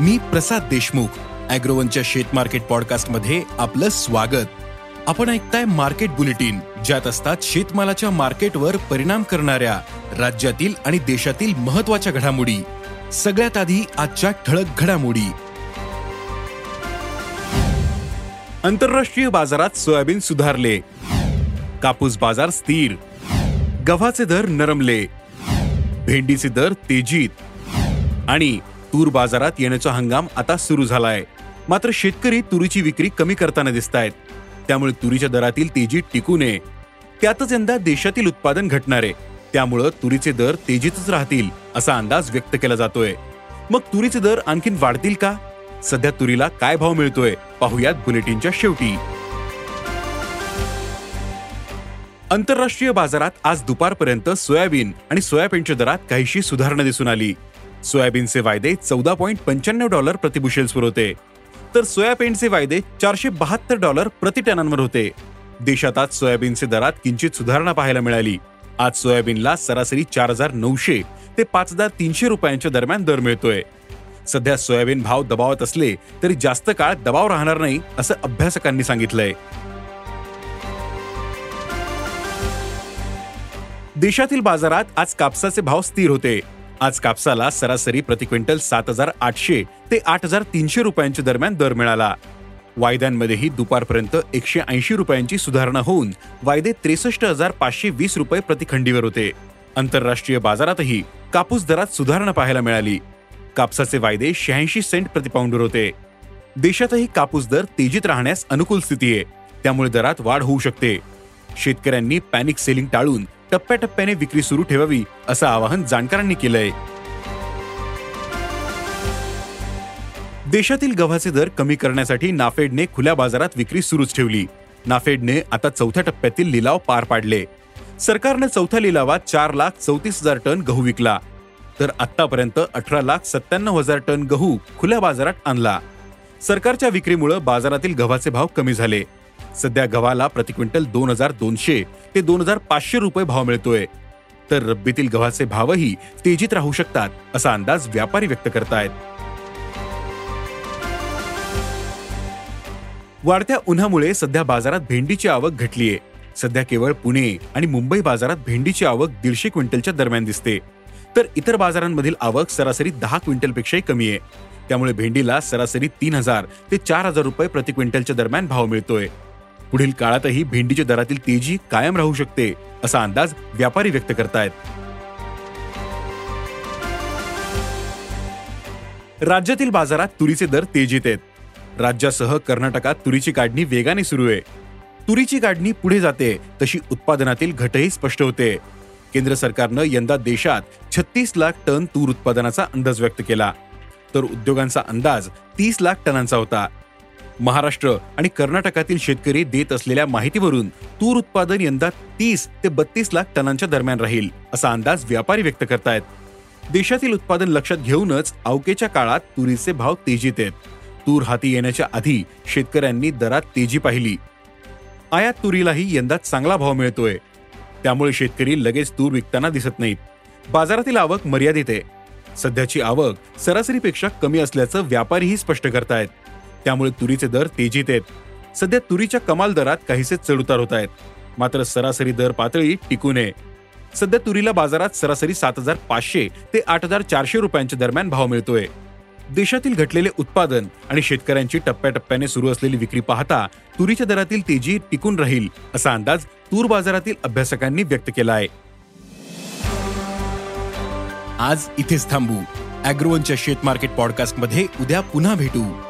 मी प्रसाद देशमुख अॅग्रोवनच्या शेत मार्केट पॉडकास्टमध्ये आपलं स्वागत. आपण ऐकताय मार्केट बुलेटिन ज्यात असतात शेतमालाच्या मार्केटवर परिणाम करणाऱ्या राज्यातील आणि देशातील महत्त्वाच्या घडामोडी. सगळ्यात आधी आजच्या ठळक घडामोडी. आंतरराष्ट्रीय बाजारात सोयाबीन सुधारले. कापूस बाजार स्थिर. गव्हाचे दर नरमले. भेंडीचे दर तेजीत. आणि तूर बाजारात येण्याचा हंगाम आता सुरू झालाय. मात्र शेतकरी तुरीची विक्री कमी करताना दिसत आहेत त्यामुळे तुरीच्या दरातील तेजी टिकू नये. त्यातच यंदा देशातील उत्पादन घटणार आहे. त्यामुळं तुरीचे दर तेजीतच राहतील असा अंदाज व्यक्त केला जातोय. मग तुरीचे दर आणखीन वाढतील का? सध्या तुरीला काय भाव मिळतोय? पाहुयात बुलेटिनच्या शेवटी. आंतरराष्ट्रीय बाजारात आज दुपारपर्यंत सोयाबीन आणि सोयाबीनच्या दरात काहीशी सुधारणा दिसून आली. सोयाबीनचे वायदे चौदा पॉईंट पंच्याण्णव डॉलर प्रतिबुशेल्सवर होते. तर सोयाबीनचे वायदे चारशे बहात्तर डॉलर प्रति टनांवर होते. देशात आज सोयाबीनचे दरात किंचित सुधारणा पाहायला मिळाली. आज सोयाबीनला सरासरी चार हजार नऊशे ते पाच हजार तीनशे रुपयांच्या दरम्यान दर मिळतोय. सध्या सोयाबीन भाव दबावत असले तरी जास्त काळ दबाव राहणार नाही असं अभ्यासकांनी सांगितलंय. देशातील बाजारात आज कापसाचे भाव स्थिर होते. आज कापसाला सरासरी प्रति क्विंटल सात हजार आठशे ते आठ हजार तीनशे रुपयांच्या दरम्यान दर मिळाला. वायद्यांमध्येही दुपारपर्यंत एकशे ऐंशी रुपयांची सुधारणा होऊन वायदे त्रेसष्ट हजार पाचशे वीस रुपये प्रतिखंडीवर होते. आंतरराष्ट्रीय बाजारातही कापूस दरात सुधारणा पाहायला मिळाली. कापसाचे वायदे शहाऐंशी सेंट प्रतिपाऊंडवर होते. देशातही कापूस दर तेजीत राहण्यास अनुकूल स्थिती आहे. त्यामुळे दरात वाढ होऊ शकते. शेतकऱ्यांनी पॅनिक सेलिंग टाळून टप्प्याटप्प्याने विक्री सुरू ठेवावी असं आवाहन जाणकारांनी केलंय. देशातील गव्हाचे दर कमी करण्यासाठी नाफेडने खुल्या बाजारात विक्री सुरूच ठेवली. नाफेडने आता चौथ्या टप्प्यातील लिलाव पार पाडले. सरकारनं चौथ्या लिलावात चार लाख चौतीस हजार टन गहू विकला. तर आतापर्यंत अठरा लाख सत्त्याण्णव हजार टन गहू खुल्या बाजारात आणला. सरकारच्या विक्रीमुळे बाजारातील गव्हाचे भाव कमी झाले. सध्या गव्हाला प्रति क्विंटल दोन हजार दोनशे ते दोन हजार पाचशे रुपये भाव मिळतोय. तर रब्बीतील गव्हाचे भावही तेजीत राहू शकतात असा अंदाज व्यापारी व्यक्त करतायत. वाढत्या उन्हामुळे सध्या बाजारात भेंडीची आवक घटलीये. सध्या केवळ पुणे आणि मुंबई बाजारात भेंडीची आवक दीडशे क्विंटलच्या दरम्यान दिसते. तर इतर बाजारांमधील आवक सरासरी दहा क्विंटलपेक्षाही कमी आहे. त्यामुळे भेंडीला सरासरी तीन हजार ते चार हजार रुपये प्रति क्विंटलच्या दरम्यान भाव मिळतोय. पुढील काळातही भेंडीच्या दरातील तेजी कायम राहू शकते असा अंदाज व्यापारी व्यक्त करतायत. राज्यातील बाजारात तुरीचे दर तेजीत आहेत. राज्यासह कर्नाटकात तुरीची काढणी वेगाने सुरू आहे. तुरीची काढणी पुढे जाते तशी उत्पादनातील घटही स्पष्ट होते. केंद्र सरकारनं यंदा देशात छत्तीस लाख टन तूर उत्पादनाचा अंदाज व्यक्त केला. तर उद्योगांचा अंदाज तीस लाख टनांचा होता. महाराष्ट्र आणि कर्नाटकातील शेतकरी देत असलेल्या माहितीवरून तूर उत्पादन यंदा तीस ते बत्तीस लाख टनांच्या दरम्यान राहील असा अंदाज व्यापारी व्यक्त करतायत. देशातील उत्पादन लक्षात घेऊनच अवकेच्या काळात तुरीचे भाव तेजीत आहेत. तूर हाती येण्याच्या आधी शेतकऱ्यांनी दरात तेजी पाहिली. आयात तुरीलाही यंदा चांगला भाव मिळतोय. त्यामुळे शेतकरी लगेच तूर विकताना दिसत नाहीत. बाजारातील आवक मर्यादित आहे. सध्याची आवक सरासरीपेक्षा कमी असल्याचं व्यापारीही स्पष्ट करतायत. त्यामुळे तुरीचे दर तेजीत आहेत. सध्या तुरीच्या कमाल दरात काहीसे चढउतार होत आहेत. मात्र सरासरी दर पातळी टिकू नये सध्या तुरीला बाजारात सरासरी सात हजार पाचशे ते आठ हजार चारशे रुपयांच्या दरम्यान भाव मिळतोय. देशातील घटलेले उत्पादन आणि शेतकऱ्यांची टप्प्याटप्प्याने सुरू असलेली विक्री पाहता तुरीच्या दरातील तेजी टिकून राहील असा अंदाज तूर बाजारातील अभ्यासकांनी व्यक्त केला आहे. आज इथेच थांबू. अॅग्रोवनच्या शेत मार्केट पॉडकास्टमध्ये उद्या पुन्हा भेटू.